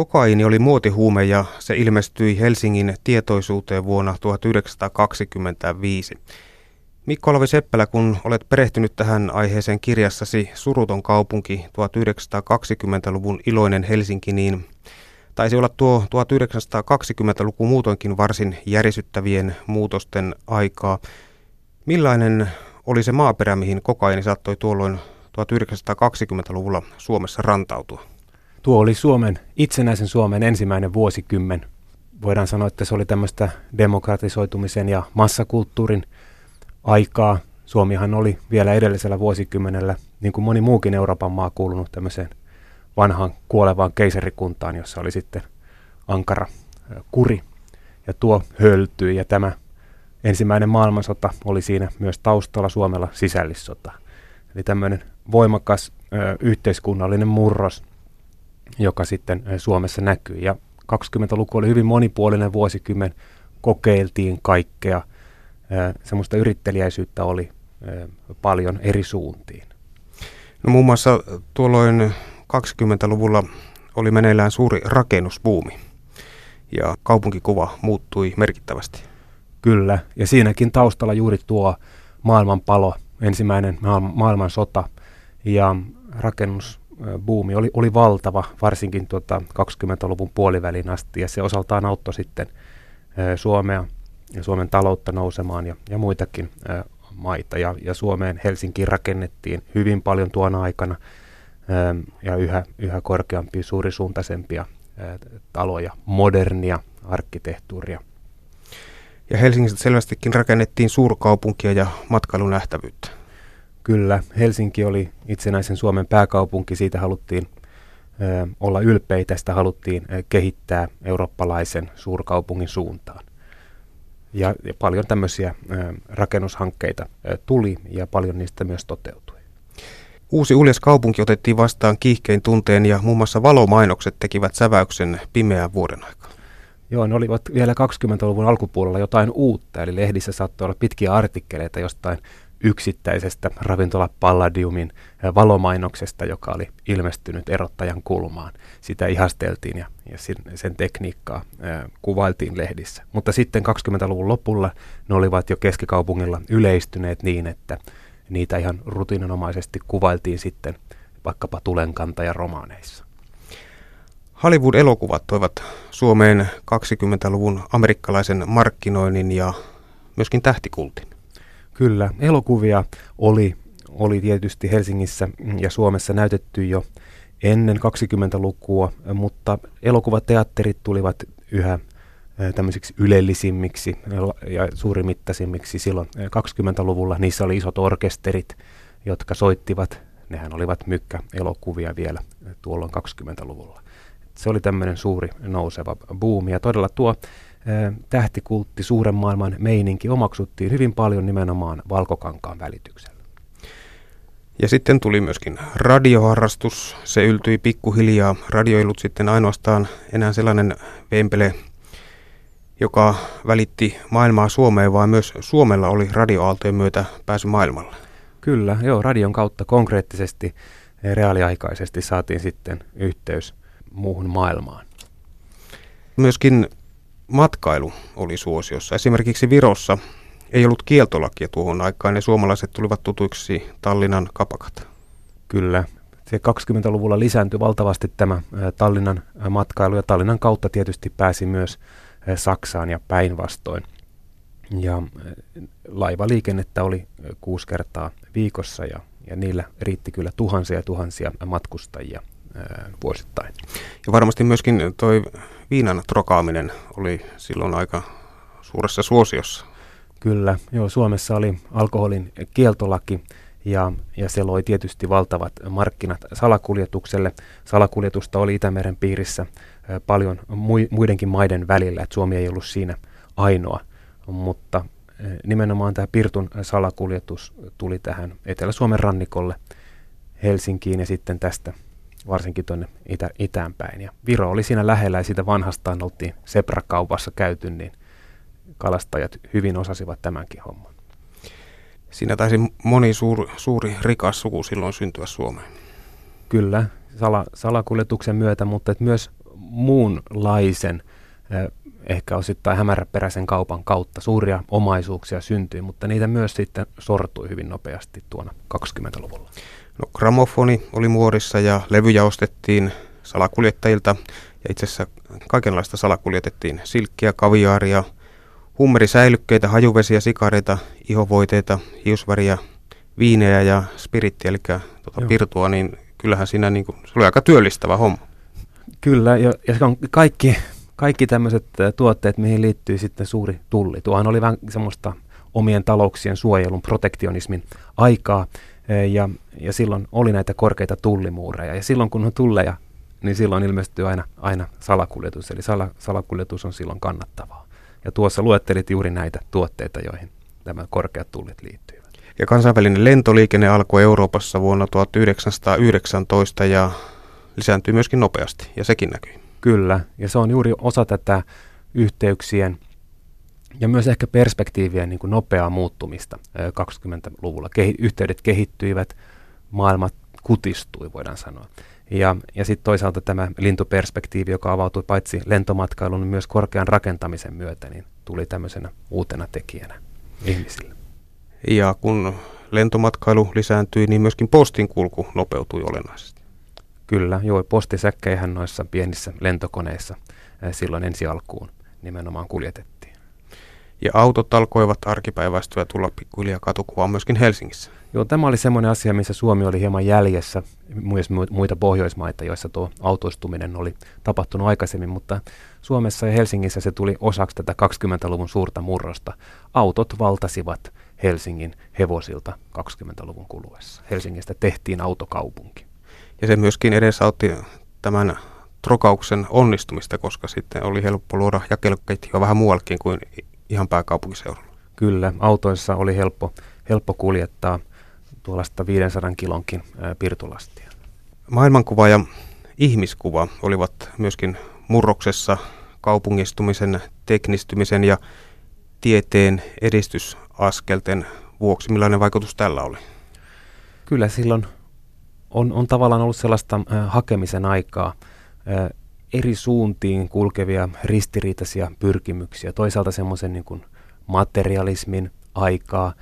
Kokaiini oli muotihuume ja se ilmestyi Helsingin tietoisuuteen vuonna 1925. Mikko Olavi Seppälä, kun olet perehtynyt tähän aiheeseen kirjassasi Suruton kaupunki 1920-luvun iloinen Helsinki, niin taisi olla tuo 1920-luku muutoinkin varsin järisyttävien muutosten aikaa. Millainen oli se maaperä, mihin kokaini saattoi tuolloin 1920-luvulla Suomessa rantautua? Tuo oli Suomen, itsenäisen Suomen ensimmäinen vuosikymmen. Voidaan sanoa, että se oli tämmöistä demokratisoitumisen ja massakulttuurin aikaa. Suomihan oli vielä edellisellä vuosikymmenellä, niin kuin moni muukin Euroopan maa, kuulunut tämmöiseen vanhaan kuolevaan keisarikuntaan, jossa oli sitten ankara kuri. Ja tuo höltyi ja tämä ensimmäinen maailmansota oli siinä myös taustalla Suomella sisällissota. Eli tämmöinen voimakas ö, yhteiskunnallinen murros, joka sitten Suomessa näkyy. Ja 20-luku oli hyvin monipuolinen vuosikymmen, kokeiltiin kaikkea. Semmoista yrittelijäisyyttä oli paljon eri suuntiin. No muun muassa tuolloin 20-luvulla oli meneillään suuri rakennusbuumi ja kaupunkikuva muuttui merkittävästi. Kyllä, ja siinäkin taustalla juuri tuo maailmanpalo, ensimmäinen maailmansota ja rakennusbuumi oli, oli valtava, varsinkin tuota 20-luvun puolivälin asti, ja se osaltaan auttoi sitten Suomea ja Suomen taloutta nousemaan ja, ja muitakin maita. Ja, ja Suomeen Helsinkiin rakennettiin hyvin paljon tuona aikana ja yhä, yhä korkeampia, suurisuuntaisempia taloja, modernia arkkitehtuuria. Ja Helsingistä selvästikin rakennettiin suurkaupunkia ja matkailunähtävyyttä. Kyllä, Helsinki oli itsenäisen Suomen pääkaupunki, siitä haluttiin ö, olla ylpeitä, sitä haluttiin ö, kehittää eurooppalaisen suurkaupungin suuntaan. Ja, ja paljon tämmöisiä ö, rakennushankkeita ö, tuli ja paljon niistä myös toteutui. Uusi uljas kaupunki otettiin vastaan kiihkein tunteen ja muun muassa valomainokset tekivät säväyksen pimeään vuoden aikaan. Joo, ne olivat vielä 20-luvun alkupuolella jotain uutta, eli lehdissä saattoi olla pitkiä artikkeleita jostain yksittäisestä ravintola Palladiumin valomainoksesta, joka oli ilmestynyt erottajan kulmaan. Sitä ihasteltiin ja, ja sen, tekniikkaa ää, kuvailtiin lehdissä. Mutta sitten 20-luvun lopulla ne olivat jo keskikaupungilla yleistyneet niin, että niitä ihan rutiininomaisesti kuvailtiin sitten vaikkapa tulenkantaja romaaneissa. Hollywood-elokuvat toivat Suomeen 20-luvun amerikkalaisen markkinoinnin ja myöskin tähtikultin. Kyllä, elokuvia oli, oli tietysti Helsingissä ja Suomessa näytetty jo ennen 20-lukua, mutta elokuvateatterit tulivat yhä tämmöisiksi ylellisimmiksi ja suurimittaisimmiksi silloin 20-luvulla. Niissä oli isot orkesterit, jotka soittivat. Nehän olivat mykkä-elokuvia vielä tuolloin 20-luvulla. Se oli tämmöinen suuri nouseva buumi ja todella tuo tähtikultti, suuren maailman meininki omaksuttiin hyvin paljon nimenomaan valkokankaan välityksellä. Ja sitten tuli myöskin radioharrastus. Se yltyi pikkuhiljaa. Radioilut sitten ainoastaan enää sellainen vempele, joka välitti maailmaa Suomeen, vaan myös Suomella oli radioaaltojen myötä pääsy maailmalle. Kyllä, joo, radion kautta konkreettisesti reaaliaikaisesti saatiin sitten yhteys muuhun maailmaan. Myöskin matkailu oli suosiossa. Esimerkiksi Virossa ei ollut kieltolakia tuohon aikaan ja suomalaiset tulivat tutuiksi Tallinnan kapakat. Kyllä. Se 20-luvulla lisääntyi valtavasti tämä Tallinnan matkailu ja Tallinnan kautta tietysti pääsi myös Saksaan ja päinvastoin. Ja laivaliikennettä oli kuusi kertaa viikossa ja, ja niillä riitti kyllä tuhansia ja tuhansia matkustajia vuosittain. Ja varmasti myöskin toi viinan trokaaminen oli silloin aika suuressa suosiossa. Kyllä, joo, Suomessa oli alkoholin kieltolaki ja, ja se loi tietysti valtavat markkinat salakuljetukselle. Salakuljetusta oli Itämeren piirissä paljon muidenkin maiden välillä, että Suomi ei ollut siinä ainoa, mutta nimenomaan tämä Pirtun salakuljetus tuli tähän Etelä-Suomen rannikolle Helsinkiin ja sitten tästä varsinkin tuonne itä, itään päin. Ja Viro oli siinä lähellä ja siitä vanhastaan oltiin Sepra-kaupassa käyty, niin kalastajat hyvin osasivat tämänkin homman. Siinä taisi moni suuri, suuri rikas suku silloin syntyä Suomeen. Kyllä, sala, salakuljetuksen myötä, mutta et myös muunlaisen, ehkä osittain hämäräperäisen kaupan kautta. Suuria omaisuuksia syntyi, mutta niitä myös sitten sortui hyvin nopeasti tuona 20-luvulla. No, gramofoni oli muodissa ja levyjä ostettiin salakuljettajilta ja itse asiassa kaikenlaista salakuljetettiin. Silkkiä, kaviaaria, hummerisäilykkeitä, hajuvesiä, sikareita, ihovoiteita, hiusväriä, viinejä ja spirittiä, eli tuota pirtua, niin kyllähän siinä niin kuin, se oli aika työllistävä homma. Kyllä, ja, ja se on kaikki, kaikki tämmöiset tuotteet, mihin liittyy sitten suuri tulli. Tuohan oli vähän semmoista omien talouksien suojelun, protektionismin aikaa, ja, ja silloin oli näitä korkeita tullimuureja. Ja silloin kun on tulleja, niin silloin ilmestyy aina, aina salakuljetus, eli sala, salakuljetus on silloin kannattavaa. Ja tuossa luettelit juuri näitä tuotteita, joihin nämä korkeat tullit liittyvät. Ja kansainvälinen lentoliikenne alkoi Euroopassa vuonna 1919 ja lisääntyi myöskin nopeasti, ja sekin näkyy. Kyllä, ja se on juuri osa tätä yhteyksien ja myös ehkä perspektiivien niin kuin nopeaa muuttumista 20-luvulla. Kehi- yhteydet kehittyivät, maailma kutistui, voidaan sanoa. Ja, ja sitten toisaalta tämä lintuperspektiivi, joka avautui paitsi lentomatkailun, niin myös korkean rakentamisen myötä, niin tuli tämmöisenä uutena tekijänä ihmisille. Ja kun lentomatkailu lisääntyi, niin myöskin postin kulku nopeutui olennaisesti. Kyllä, joo, postisäkkeihän noissa pienissä lentokoneissa silloin ensi alkuun nimenomaan kuljetettiin. Ja autot alkoivat arkipäiväistyä tulla pikkuhiljaa katukuvaan myöskin Helsingissä. Joo, tämä oli semmoinen asia, missä Suomi oli hieman jäljessä myös muita Pohjoismaita, joissa tuo autoistuminen oli tapahtunut aikaisemmin, mutta Suomessa ja Helsingissä se tuli osaksi tätä 20-luvun suurta murrosta. Autot valtasivat Helsingin hevosilta 20-luvun kuluessa. Helsingistä tehtiin autokaupunki. Ja se myöskin edesautti tämän trokauksen onnistumista, koska sitten oli helppo luoda jakeluketjua vähän muuallakin kuin ihan pääkaupunkiseudulla. Kyllä, autoissa oli helppo, helppo kuljettaa tuollaista 500 kilonkin pirtulastia. Maailmankuva ja ihmiskuva olivat myöskin murroksessa kaupungistumisen, teknistymisen ja tieteen edistysaskelten vuoksi. Millainen vaikutus tällä oli? Kyllä silloin on, on tavallaan ollut sellaista äh, hakemisen aikaa, äh, eri suuntiin kulkevia ristiriitaisia pyrkimyksiä. Toisaalta semmoisen niin materialismin aikaa,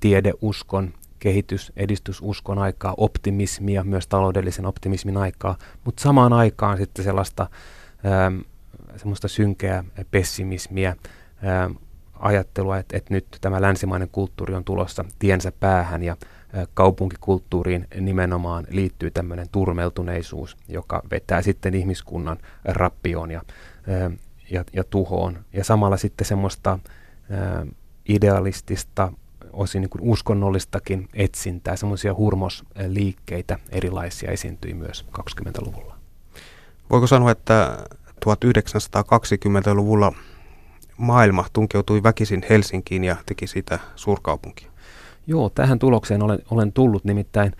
tiedeuskon kehitys, edistysuskon aikaa, optimismia, myös taloudellisen optimismin aikaa, mutta samaan aikaan sitten sellaista ähm, semmoista synkeää pessimismiä, ähm, ajattelua, että, että nyt tämä länsimainen kulttuuri on tulossa tiensä päähän ja kaupunkikulttuuriin nimenomaan liittyy tämmöinen turmeltuneisuus, joka vetää sitten ihmiskunnan rappioon ja, ja, ja tuhoon. Ja samalla sitten semmoista idealistista osin niin kuin uskonnollistakin etsintää, semmoisia hurmosliikkeitä erilaisia esiintyi myös 20-luvulla. Voiko sanoa, että 1920-luvulla maailma tunkeutui väkisin Helsinkiin ja teki siitä suurkaupunkia? Joo, tähän tulokseen olen, olen tullut. Nimittäin,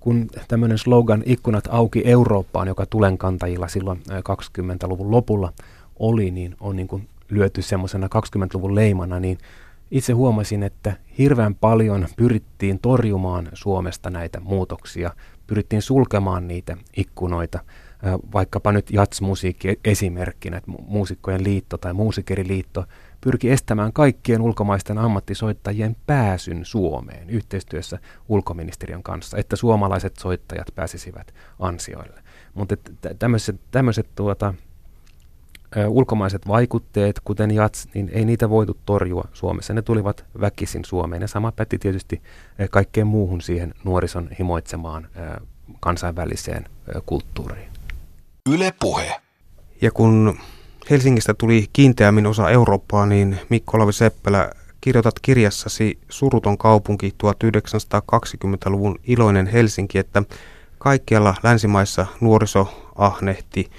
kun tämmöinen slogan ikkunat auki Eurooppaan, joka tulenkantajilla silloin 20-luvun lopulla oli, niin on niin kuin lyöty semmoisena 20-luvun leimana, niin itse huomasin, että hirveän paljon pyrittiin torjumaan Suomesta näitä muutoksia, pyrittiin sulkemaan niitä ikkunoita, vaikkapa nyt jatsmusiikki esimerkkinä, että muusikkojen liitto tai muusikeriliitto pyrki estämään kaikkien ulkomaisten ammattisoittajien pääsyn Suomeen yhteistyössä ulkoministeriön kanssa, että suomalaiset soittajat pääsisivät ansioille. Mutta tämmöiset tuota, ulkomaiset vaikutteet, kuten JATS, niin ei niitä voitu torjua Suomessa. Ne tulivat väkisin Suomeen ja sama päti tietysti kaikkeen muuhun siihen nuorison himoitsemaan kansainväliseen kulttuuriin. Yle Puhe. Ja kun Helsingistä tuli kiinteämmin osa Eurooppaa, niin Mikko Olavi Seppälä, kirjoitat kirjassasi Suruton kaupunki 1920-luvun iloinen Helsinki, että kaikkialla länsimaissa nuoriso ahnehti –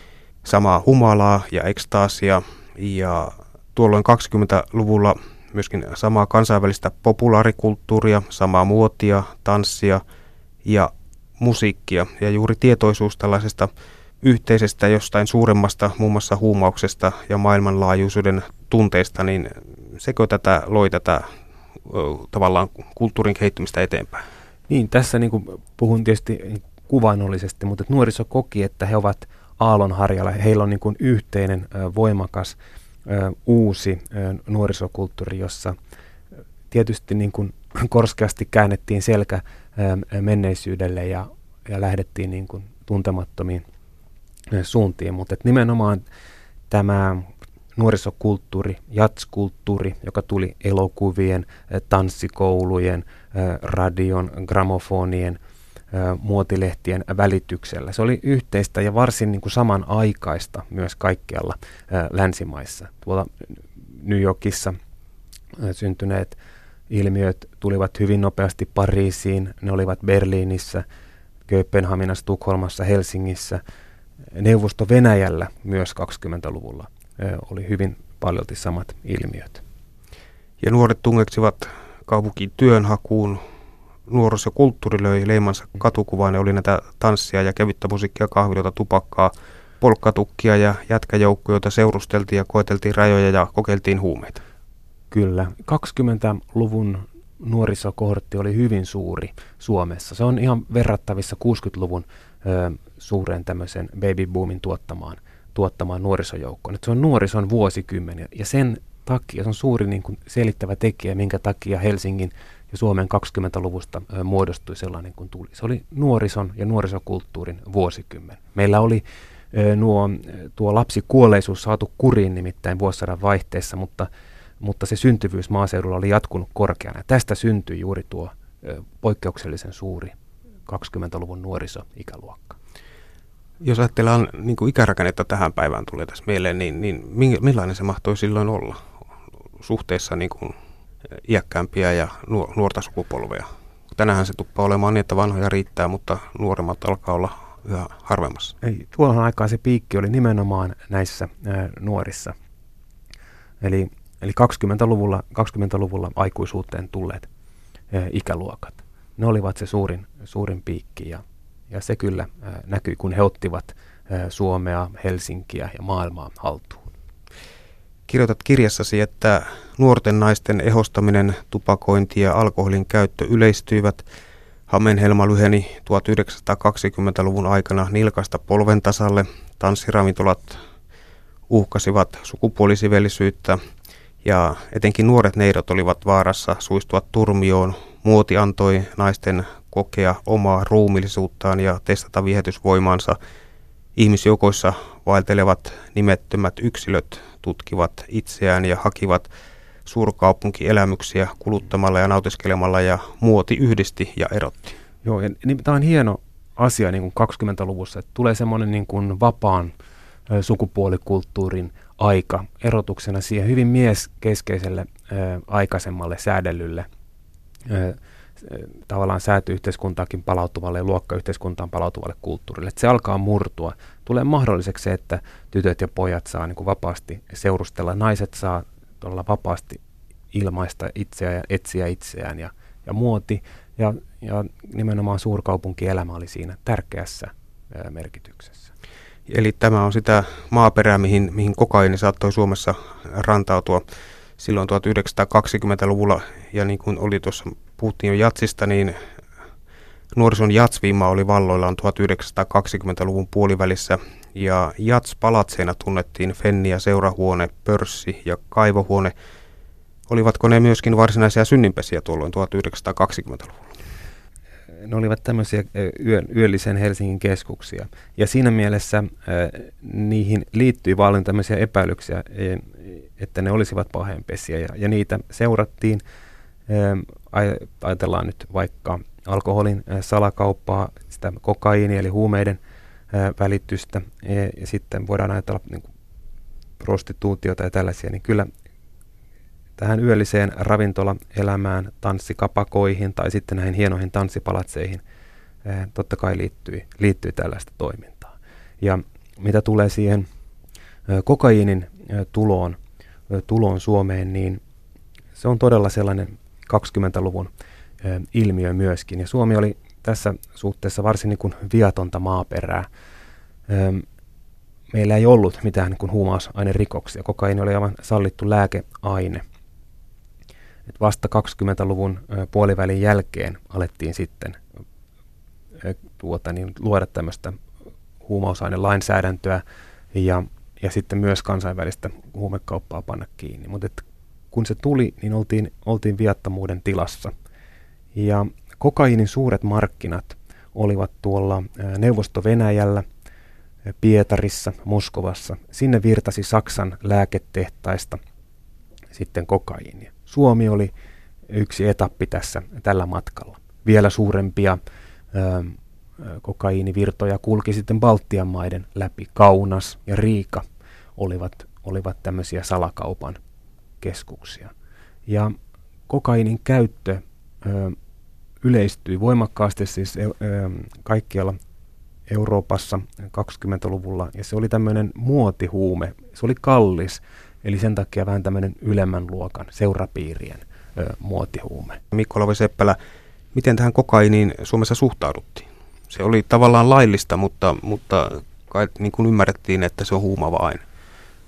samaa humalaa ja ekstaasia ja tuolloin 20-luvulla myöskin samaa kansainvälistä populaarikulttuuria, samaa muotia, tanssia ja musiikkia. Ja juuri tietoisuus tällaisesta yhteisestä jostain suuremmasta, muun muassa huumauksesta ja maailmanlaajuisuuden tunteista, niin sekö tätä loi tätä tavallaan kulttuurin kehittymistä eteenpäin? Niin, tässä niin kuin puhun tietysti kuvainnollisesti, mutta nuoriso koki, että he ovat aallonharjalla. Heillä on niin kuin yhteinen voimakas uusi nuorisokulttuuri, jossa tietysti niin kuin korskeasti käännettiin selkä menneisyydelle ja, ja lähdettiin niin kuin tuntemattomiin suuntiin, mutta nimenomaan tämä nuorisokulttuuri, jatskulttuuri, joka tuli elokuvien, tanssikoulujen, radion, gramofonien, muotilehtien välityksellä. Se oli yhteistä ja varsin niin kuin samanaikaista myös kaikkialla länsimaissa. Tuolla New Yorkissa syntyneet ilmiöt tulivat hyvin nopeasti Pariisiin, ne olivat Berliinissä, Kööpenhaminassa, Tukholmassa, Helsingissä. Neuvosto Venäjällä myös 20-luvulla oli hyvin paljolti samat ilmiöt. Ja nuoret tungeksivat kaupunkiin työnhakuun, nuorisokulttuuri löi leimansa katukuvaan ja oli näitä tanssia ja kevyttä musiikkia, kahviloita, tupakkaa, polkkatukkia ja jätkäjoukkoja, joita seurusteltiin ja koeteltiin rajoja ja kokeiltiin huumeita. Kyllä. 20-luvun nuorisokohortti oli hyvin suuri Suomessa. Se on ihan verrattavissa 60-luvun ö, suuren tämmöisen baby boomin tuottamaan, tuottamaan nuorisojoukkoon. se on nuorison vuosikymmeniä ja sen takia se on suuri niin kuin selittävä tekijä, minkä takia Helsingin ja Suomen 20-luvusta ö, muodostui sellainen kuin tuli. Se oli nuorison ja nuorisokulttuurin vuosikymmen. Meillä oli nuo, tuo lapsikuolleisuus saatu kuriin nimittäin vuosisadan vaihteessa, mutta, mutta se syntyvyys maaseudulla oli jatkunut korkeana. Tästä syntyi juuri tuo poikkeuksellisen suuri 20-luvun nuorisoikäluokka. Jos ajatellaan niin kuin ikärakennetta tähän päivään tulee tässä mieleen, niin, niin millainen se mahtoi silloin olla suhteessa niin kuin iäkkäämpiä ja nuorta sukupolvea. Tänään se tuppaa olemaan niin, että vanhoja riittää, mutta nuoremmat alkaa olla yhä harvemmassa. Ei, tuohon aikaan se piikki oli nimenomaan näissä ää, nuorissa. Eli, eli 20-luvulla, 20-luvulla aikuisuuteen tulleet ää, ikäluokat. Ne olivat se suurin, suurin piikki ja, ja se kyllä näkyi, kun he ottivat Suomea, Helsinkiä ja maailmaa haltuun. Kirjoitat kirjassasi, että nuorten naisten ehostaminen, tupakointi ja alkoholin käyttö yleistyivät. Hamenhelma lyheni 1920-luvun aikana nilkasta polven tasalle. Tanssiravintolat uhkasivat sukupuolisivellisyyttä ja etenkin nuoret neidot olivat vaarassa suistua turmioon. Muoti antoi naisten kokea omaa ruumillisuuttaan ja testata viehätysvoimaansa. Ihmisjoukoissa vaeltelevat nimettömät yksilöt tutkivat itseään ja hakivat suurkaupunkielämyksiä kuluttamalla ja nautiskelemalla ja muoti yhdisti ja erotti. Joo, ja niin, tämä on hieno asia niin kuin 20-luvussa, että tulee semmoinen niin kuin vapaan sukupuolikulttuurin aika erotuksena siihen hyvin mieskeskeiselle ö, aikaisemmalle säädellylle tavallaan säätyyhteiskuntaakin palautuvalle ja luokkayhteiskuntaan palautuvalle kulttuurille. Että se alkaa murtua. Tulee mahdolliseksi se, että tytöt ja pojat saa niin kuin vapaasti seurustella, naiset saa olla vapaasti ilmaista itseään ja etsiä itseään ja, ja muoti ja, ja nimenomaan suurkaupunkielämä oli siinä tärkeässä merkityksessä. Eli tämä on sitä maaperää, mihin, mihin kokaini saattoi Suomessa rantautua silloin 1920-luvulla, ja niin kuin oli tuossa, puhuttiin jo jatsista, niin nuorison jatsviima oli valloillaan 1920-luvun puolivälissä, ja jats-palatseina tunnettiin Fenni ja seurahuone, pörssi ja kaivohuone. Olivatko ne myöskin varsinaisia synninpesiä tuolloin 1920-luvulla? Ne olivat tämmöisiä yö, yöllisen Helsingin keskuksia. Ja siinä mielessä niihin liittyi paljon tämmöisiä epäilyksiä, että ne olisivat pahenpesiä ja, ja niitä seurattiin. Ajatellaan nyt vaikka alkoholin salakauppaa, sitä kokaiini eli huumeiden välitystä ja sitten voidaan ajatella niin prostituutiota ja tällaisia, niin kyllä tähän yölliseen ravintolaelämään, tanssikapakoihin tai sitten näihin hienoihin tanssipalatseihin totta kai liittyy, liittyy tällaista toimintaa. Ja mitä tulee siihen kokaiinin tuloon, tuloon Suomeen, niin se on todella sellainen 20-luvun ilmiö myöskin. Ja Suomi oli tässä suhteessa varsin niin kuin viatonta maaperää. Meillä ei ollut mitään niin kuin huumausainerikoksia. Kokaini oli aivan sallittu lääkeaine. Et vasta 20-luvun puolivälin jälkeen alettiin sitten tuota, niin, luoda tämmöistä huumausainelainsäädäntöä ja, ja sitten myös kansainvälistä huumekauppaa panna kiinni. Mutta kun se tuli, niin oltiin, oltiin viattomuuden tilassa. Ja kokainin suuret markkinat olivat tuolla Neuvosto-Venäjällä, Pietarissa, Moskovassa. Sinne virtasi Saksan lääketehtaista sitten kokaiinia. Suomi oli yksi etappi tässä tällä matkalla. Vielä suurempia ö, kokaiinivirtoja kulki sitten Baltian maiden läpi. Kaunas ja Riika olivat, olivat tämmöisiä salakaupan keskuksia. Ja kokainin käyttö ö, yleistyi voimakkaasti siis ö, kaikkialla Euroopassa 20-luvulla, ja se oli tämmöinen muotihuume. Se oli kallis, eli sen takia vähän tämmöinen ylemmän luokan seurapiirien ö, muotihuume. Mikko Lavi Seppälä, miten tähän kokainiin Suomessa suhtauduttiin? Se oli tavallaan laillista, mutta, mutta kai niin kuin ymmärrettiin, että se on huumava aine.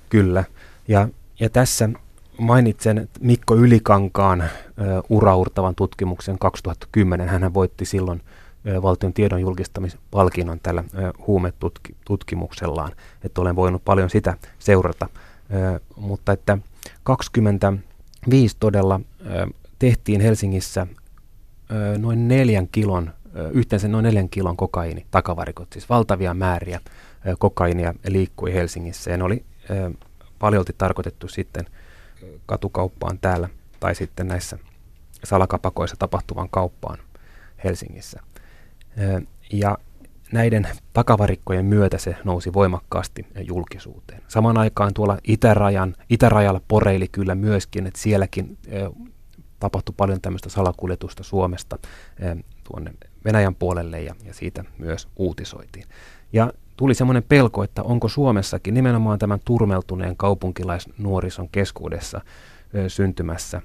Kyllä, ja, ja tässä mainitsen Mikko Ylikankaan ö, uraurtavan tutkimuksen 2010. Hän voitti silloin ö, valtion tiedon julkistamispalkinnon tällä ö, huumetutkimuksellaan, että olen voinut paljon sitä seurata. Mutta että 25 todella tehtiin Helsingissä noin neljän kilon, yhteensä noin neljän kilon kokaini takavarikot, siis valtavia määriä kokainia liikkui Helsingissä ja ne oli paljolti tarkoitettu sitten – katukauppaan täällä tai sitten näissä salakapakoissa tapahtuvan kauppaan Helsingissä. Ja näiden takavarikkojen myötä se nousi voimakkaasti julkisuuteen. Samaan aikaan tuolla itärajan, itärajalla poreili kyllä myöskin, että sielläkin tapahtui paljon tämmöistä salakuljetusta Suomesta tuonne Venäjän puolelle ja, ja siitä myös uutisoitiin. Ja tuli semmoinen pelko, että onko Suomessakin nimenomaan tämän turmeltuneen kaupunkilaisnuorison keskuudessa syntymässä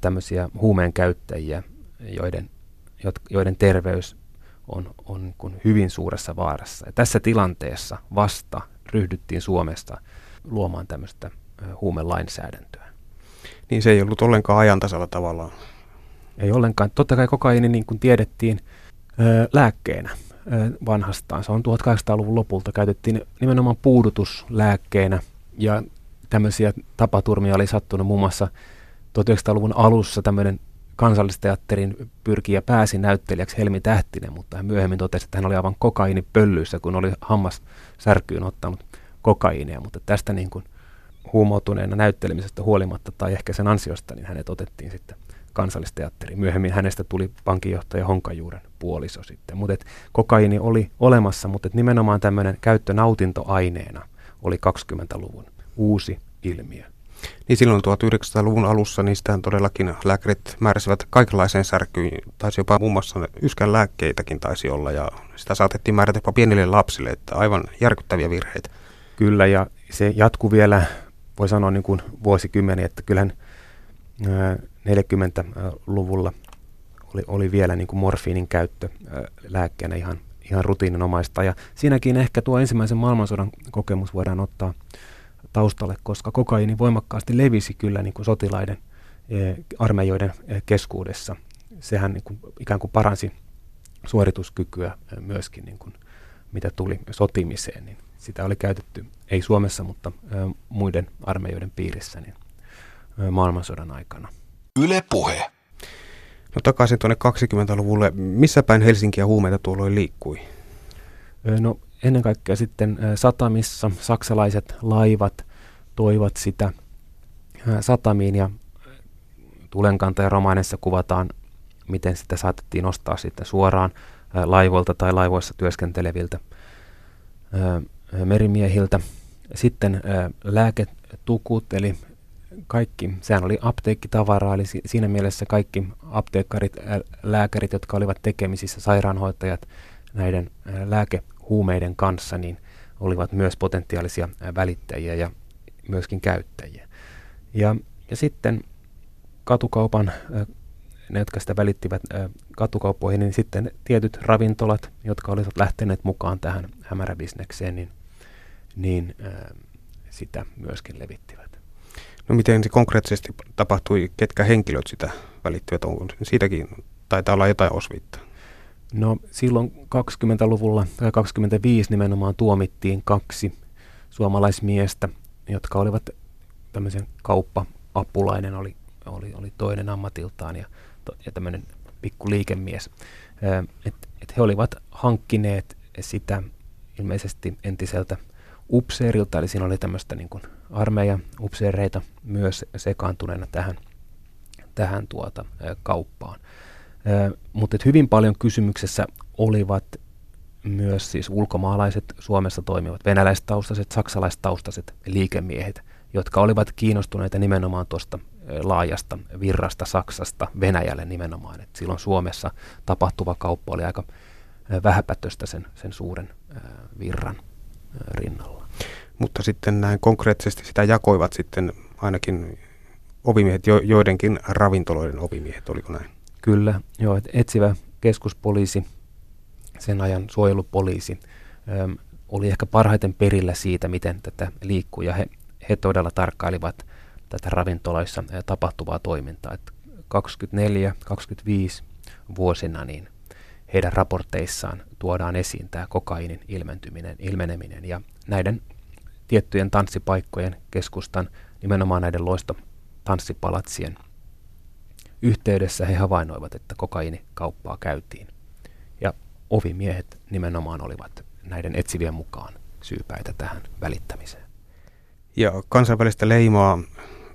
tämmöisiä huumeen käyttäjiä, joiden, joiden terveys on, on kun hyvin suuressa vaarassa. Ja tässä tilanteessa vasta ryhdyttiin Suomesta luomaan tämmöistä huumelainsäädäntöä. Niin se ei ollut ollenkaan ajantasalla tavallaan. Ei ollenkaan. Totta kai kokaini, niin kuin tiedettiin, lääkkeenä vanhastaan. Se on 1800-luvun lopulta. Käytettiin nimenomaan puudutuslääkkeenä ja tämmöisiä tapaturmia oli sattunut muun muassa 1900-luvun alussa tämmöinen kansallisteatterin pyrkiä pääsi näyttelijäksi Helmi Tähtinen, mutta hän myöhemmin totesi, että hän oli aivan kokainipöllyissä, kun oli hammas särkyyn ottanut kokaiinia, mutta tästä niin kuin huumoutuneena näyttelemisestä huolimatta tai ehkä sen ansiosta, niin hänet otettiin sitten kansallisteatteri. Myöhemmin hänestä tuli pankinjohtaja Honkajuuren puoliso sitten. Mutta kokaini oli olemassa, mutta nimenomaan tämmöinen käyttö nautintoaineena oli 20-luvun uusi ilmiö. Niin silloin 1900-luvun alussa sitähän todellakin lääkärit määräsivät kaikenlaiseen särkyyn. Taisi jopa muun muassa yskän lääkkeitäkin taisi olla ja sitä saatettiin määrätä jopa pienille lapsille, että aivan järkyttäviä virheitä. Kyllä ja se jatkuu vielä, voi sanoa niin kuin vuosikymmeniä, että kyllähän 40-luvulla oli, oli vielä niin kuin morfiinin käyttö lääkkeenä ihan, ihan rutiininomaista. Ja siinäkin ehkä tuo ensimmäisen maailmansodan kokemus voidaan ottaa taustalle, koska kokaini voimakkaasti levisi kyllä niin kuin sotilaiden armeijoiden keskuudessa. Sehän niin kuin, ikään kuin paransi suorituskykyä myöskin, niin kuin, mitä tuli sotimiseen. Niin sitä oli käytetty, ei Suomessa, mutta muiden armeijoiden piirissä niin, maailmansodan aikana. Yle Puhe. No takaisin tuonne 20-luvulle. Missä päin Helsinkiä huumeita tuolloin liikkui? No ennen kaikkea sitten satamissa saksalaiset laivat toivat sitä satamiin ja tulenkantaja romaanissa kuvataan, miten sitä saatettiin ostaa sitten suoraan laivoilta tai laivoissa työskenteleviltä merimiehiltä. Sitten lääketukut, eli kaikki, sehän oli apteekkitavaraa, eli siinä mielessä kaikki apteekkarit, lääkärit, jotka olivat tekemisissä, sairaanhoitajat näiden lääkehuumeiden kanssa, niin olivat myös potentiaalisia välittäjiä ja myöskin käyttäjiä. Ja, ja sitten katukaupan, ne jotka sitä välittivät katukauppoihin, niin sitten tietyt ravintolat, jotka olivat lähteneet mukaan tähän hämäräbisnekseen, niin, niin sitä myöskin levittivät. No miten se konkreettisesti tapahtui, ketkä henkilöt sitä välittivät, on siitäkin taitaa olla jotain osviittaa? No silloin 20-luvulla tai 25 nimenomaan tuomittiin kaksi suomalaismiestä, jotka olivat tämmöisen kauppa-apulainen oli, oli, oli toinen ammatiltaan ja, ja tämmöinen pikku liikemies. Että et he olivat hankkineet sitä ilmeisesti entiseltä upseerilta, eli siinä oli tämmöistä niin armeija upseereita myös sekaantuneena tähän, tähän tuota, kauppaan. Mutta hyvin paljon kysymyksessä olivat myös siis ulkomaalaiset Suomessa toimivat venäläistaustaiset, saksalaistaustaiset liikemiehet, jotka olivat kiinnostuneita nimenomaan tuosta laajasta virrasta Saksasta Venäjälle nimenomaan. Et silloin Suomessa tapahtuva kauppa oli aika vähäpätöstä sen, sen suuren virran rinnalla. Mutta sitten näin konkreettisesti sitä jakoivat sitten ainakin ovimiehet, jo, joidenkin ravintoloiden ovimiehet, oliko näin? Kyllä, joo, että etsivä keskuspoliisi, sen ajan suojelupoliisi, äm, oli ehkä parhaiten perillä siitä, miten tätä liikkuu, ja he, he todella tarkkailivat tätä ravintoloissa tapahtuvaa toimintaa. 24-25 vuosina niin heidän raporteissaan tuodaan esiin tämä kokainin ilmentyminen, ilmeneminen ja näiden tiettyjen tanssipaikkojen keskustan, nimenomaan näiden loisto tanssipalatsien yhteydessä he havainnoivat, että kokaiinikauppaa käytiin. Ja ovimiehet nimenomaan olivat näiden etsivien mukaan syypäitä tähän välittämiseen. Ja kansainvälistä leimaa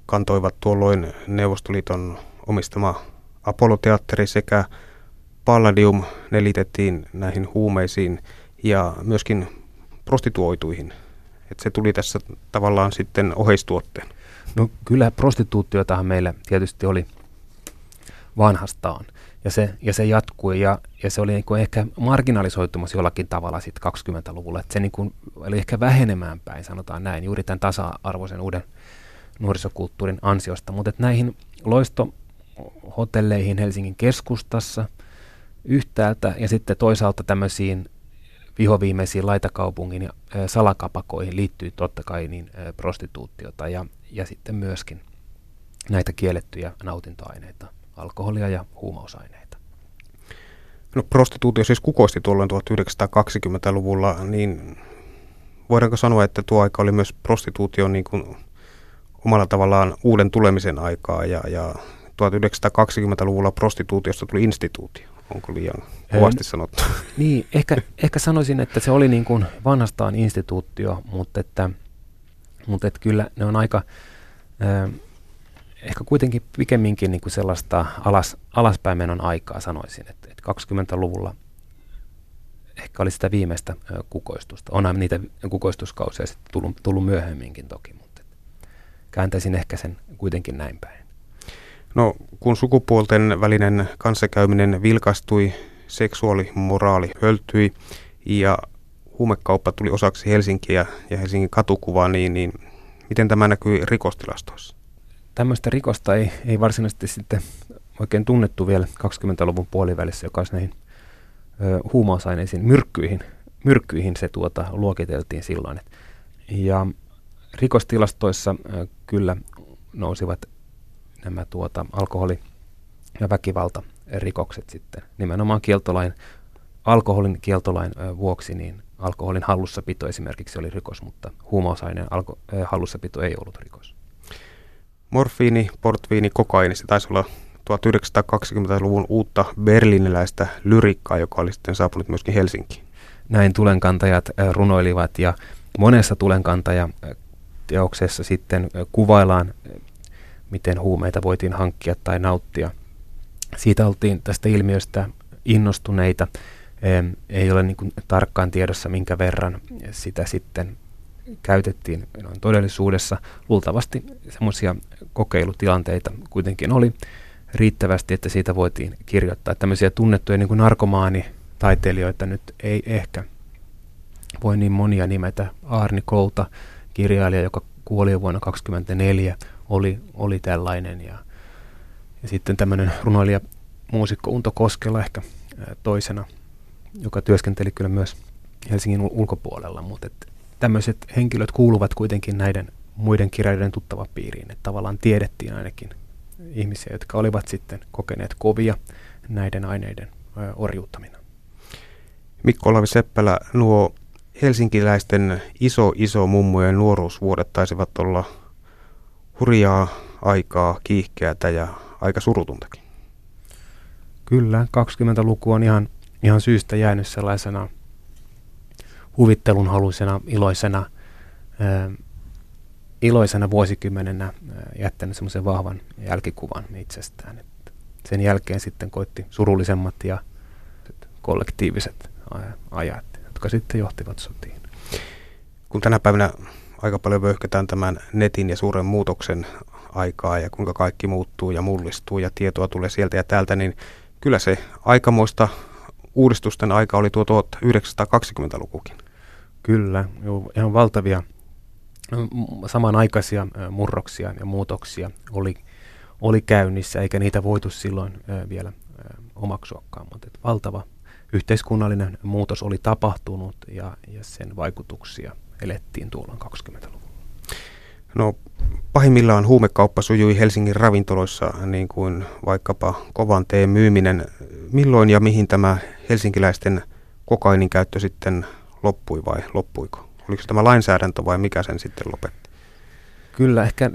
kantoivat tuolloin Neuvostoliiton omistama Apollo-teatteri sekä Palladium. Ne liitettiin näihin huumeisiin ja myöskin prostituoituihin. Et se tuli tässä tavallaan sitten oheistuotteen. No kyllä prostituutiotahan meillä tietysti oli vanhastaan. Ja se, ja se jatkui ja, ja se oli niin kuin ehkä marginalisoitumassa jollakin tavalla sitten 20-luvulla. Että se niin kuin oli ehkä vähenemään päin, sanotaan näin, juuri tämän tasa-arvoisen uuden nuorisokulttuurin ansiosta. Mutta näihin loistohotelleihin Helsingin keskustassa yhtäältä ja sitten toisaalta tämmöisiin vihoviimeisiin laitakaupungin ja salakapakoihin liittyy totta kai niin prostituutiota ja, ja sitten myöskin näitä kiellettyjä nautintoaineita, alkoholia ja huumausaineita. No prostituutio siis kukoisti tuolloin 1920-luvulla, niin voidaanko sanoa, että tuo aika oli myös prostituution niin kuin omalla tavallaan uuden tulemisen aikaa ja, ja 1920-luvulla prostituutiosta tuli instituutio. Onko liian kovasti sanottu? Niin, ehkä, ehkä sanoisin, että se oli niin kuin vanhastaan instituutio, mutta että, mutta että kyllä ne on aika, ehkä kuitenkin pikemminkin niin kuin sellaista alas, alaspäin menon aikaa sanoisin, että, että 20-luvulla ehkä oli sitä viimeistä kukoistusta. Onhan niitä kukoistuskausia sitten tullut, tullut myöhemminkin toki, mutta kääntäisin ehkä sen kuitenkin näin päin. No, kun sukupuolten välinen kanssakäyminen vilkastui, seksuaalimoraali höltyi ja huumekauppa tuli osaksi Helsinkiä ja Helsingin katukuvaa, niin, niin miten tämä näkyy rikostilastoissa? Tämmöistä rikosta ei, ei varsinaisesti sitten oikein tunnettu vielä 20-luvun puolivälissä, joka olisi näihin ö, huumausaineisiin, myrkkyihin, myrkkyihin se tuota, luokiteltiin silloin. Ja rikostilastoissa ö, kyllä nousivat nämä tuota, alkoholi- ja väkivaltarikokset sitten. Nimenomaan kieltolain, alkoholin kieltolain ö, vuoksi niin alkoholin hallussapito esimerkiksi oli rikos, mutta huumausaineen alko- hallussapito ei ollut rikos. Morfiini, portviini, kokaini, se taisi olla 1920-luvun uutta berliiniläistä lyrikkaa, joka oli sitten saapunut myöskin Helsinkiin. Näin tulenkantajat runoilivat ja monessa tulenkantaja teoksessa sitten kuvaillaan miten huumeita voitiin hankkia tai nauttia. Siitä oltiin tästä ilmiöstä innostuneita. Ei ole niin tarkkaan tiedossa, minkä verran sitä sitten käytettiin noin todellisuudessa. Luultavasti semmoisia kokeilutilanteita kuitenkin oli riittävästi, että siitä voitiin kirjoittaa. Tämmöisiä tunnettuja niin kuin narkomaanitaiteilijoita nyt ei ehkä voi niin monia nimetä. Arni Kouta, kirjailija, joka kuoli vuonna 1924, oli, oli tällainen. Ja, ja sitten tämmöinen runoilija muusikko Unto Koskela ehkä toisena, joka työskenteli kyllä myös Helsingin ulkopuolella, mutta et tämmöiset henkilöt kuuluvat kuitenkin näiden muiden kirjailijoiden tuttava piiriin, että tavallaan tiedettiin ainakin ihmisiä, jotka olivat sitten kokeneet kovia näiden aineiden orjuuttamina. Mikko Olavi Seppälä, nuo helsinkiläisten iso iso mummojen nuoruusvuodet taisivat olla hurjaa aikaa, kiihkeätä ja aika surutuntakin. Kyllä, 20-luku on ihan, ihan syystä jäänyt sellaisena huvittelun haluisena, iloisena, ää, iloisena vuosikymmenenä jättänyt semmoisen vahvan jälkikuvan itsestään. Et sen jälkeen sitten koitti surullisemmat ja kollektiiviset ajat, jotka sitten johtivat sotiin. Kun tänä päivänä aika paljon vöyhkätään tämän netin ja suuren muutoksen aikaa ja kuinka kaikki muuttuu ja mullistuu ja tietoa tulee sieltä ja täältä, niin kyllä se aikamoista uudistusten aika oli tuo 1920-lukukin. Kyllä, joo, ihan valtavia samanaikaisia murroksia ja muutoksia oli, oli käynnissä, eikä niitä voitu silloin vielä omaksuakaan, mutta valtava yhteiskunnallinen muutos oli tapahtunut ja, ja sen vaikutuksia elettiin tuolloin 20-luvulla. No pahimmillaan huumekauppa sujui Helsingin ravintoloissa niin kuin vaikkapa kovan teen myyminen. Milloin ja mihin tämä helsinkiläisten kokainin käyttö sitten loppui vai loppuiko? Oliko tämä lainsäädäntö vai mikä sen sitten lopetti? Kyllä, ehkä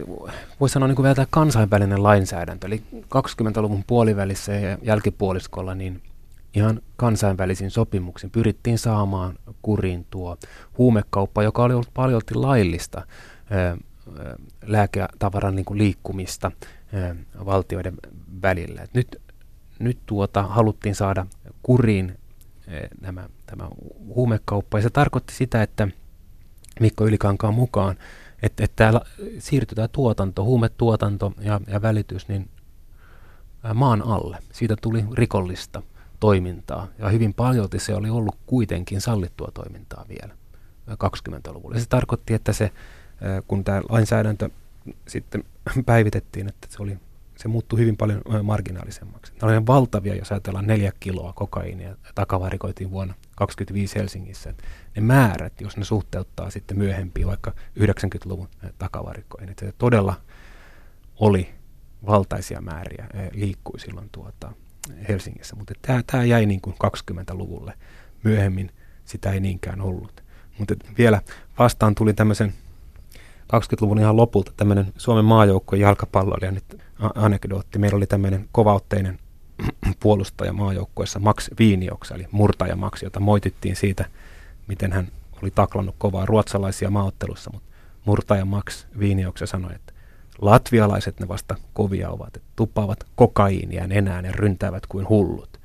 voisi sanoa niin kuin vielä tämä kansainvälinen lainsäädäntö. Eli 20-luvun puolivälissä ja jälkipuoliskolla niin ihan kansainvälisin sopimuksin pyrittiin saamaan kuriin tuo huumekauppa, joka oli ollut paljon laillista lääketavaran niin kuin liikkumista valtioiden välillä. Et nyt, nyt tuota, haluttiin saada kuriin nämä, tämä huumekauppa, ja se tarkoitti sitä, että Mikko Ylikankaan mukaan, että, että täällä siirtyi tämä tuotanto, huumetuotanto ja, ja välitys niin maan alle. Siitä tuli rikollista toimintaa, ja hyvin paljon se oli ollut kuitenkin sallittua toimintaa vielä 20-luvulla. Se tarkoitti, että se kun tämä lainsäädäntö sitten päivitettiin, että se, oli, se muuttui hyvin paljon marginaalisemmaksi. Ne oli valtavia, jos ajatellaan neljä kiloa kokaiinia takavarikoitiin vuonna 25 Helsingissä. ne määrät, jos ne suhteuttaa sitten myöhempiin vaikka 90-luvun takavarikoihin, että se todella oli valtaisia määriä liikkui silloin tuota Helsingissä, mutta tämä, tämä jäi niin kuin 20-luvulle. Myöhemmin sitä ei niinkään ollut. Mutta vielä vastaan tuli tämmöisen 20-luvun ihan lopulta tämmöinen Suomen maajoukkojen jalkapalloilija nyt anekdootti. Meillä oli tämmöinen kovautteinen puolustaja maajoukkueessa Max Viinioksa, eli murtaja Max, jota moitittiin siitä, miten hän oli taklannut kovaa ruotsalaisia maaottelussa, mutta murtaja Max Viinioksa sanoi, että latvialaiset ne vasta kovia ovat, että tuppaavat kokaiinia nenään ja ryntäävät kuin hullut.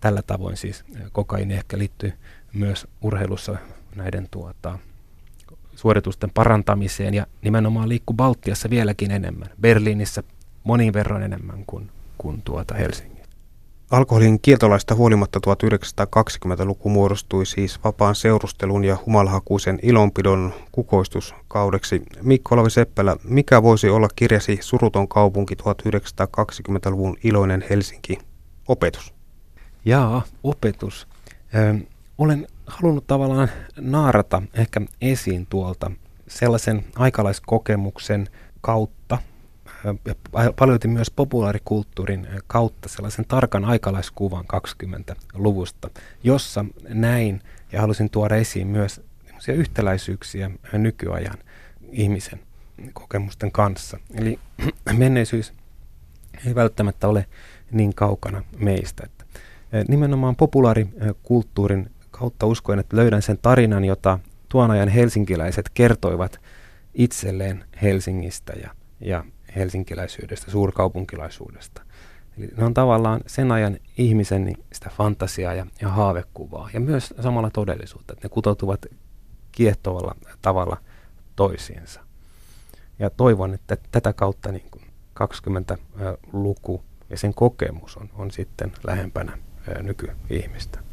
Tällä tavoin siis kokaiini ehkä liittyy myös urheilussa näiden tuota, suoritusten parantamiseen ja nimenomaan liikkuu Baltiassa vieläkin enemmän. Berliinissä monin verran enemmän kuin, kuin tuota Helsingin. Alkoholin kieltolaista huolimatta 1920-luku muodostui siis vapaan seurustelun ja humalhakuisen ilonpidon kukoistuskaudeksi. Mikko Olavi Seppälä, mikä voisi olla kirjasi Suruton kaupunki 1920-luvun iloinen Helsinki? Opetus. Jaa, opetus. Ö, olen halunnut tavallaan naarata ehkä esiin tuolta sellaisen aikalaiskokemuksen kautta, ja paljon myös populaarikulttuurin kautta sellaisen tarkan aikalaiskuvan 20-luvusta, jossa näin ja halusin tuoda esiin myös yhtäläisyyksiä nykyajan ihmisen kokemusten kanssa. Eli menneisyys ei välttämättä ole niin kaukana meistä. Että nimenomaan populaarikulttuurin kautta uskoin, että löydän sen tarinan, jota tuon ajan helsinkiläiset kertoivat itselleen Helsingistä ja, ja helsinkiläisyydestä, suurkaupunkilaisuudesta. Eli ne on tavallaan sen ajan ihmisen sitä fantasiaa ja, ja haavekuvaa ja myös samalla todellisuutta, että ne kutoutuvat kiehtovalla tavalla toisiinsa. Ja toivon, että tätä kautta niin kuin 20-luku ja sen kokemus on, on sitten lähempänä nykyihmistä.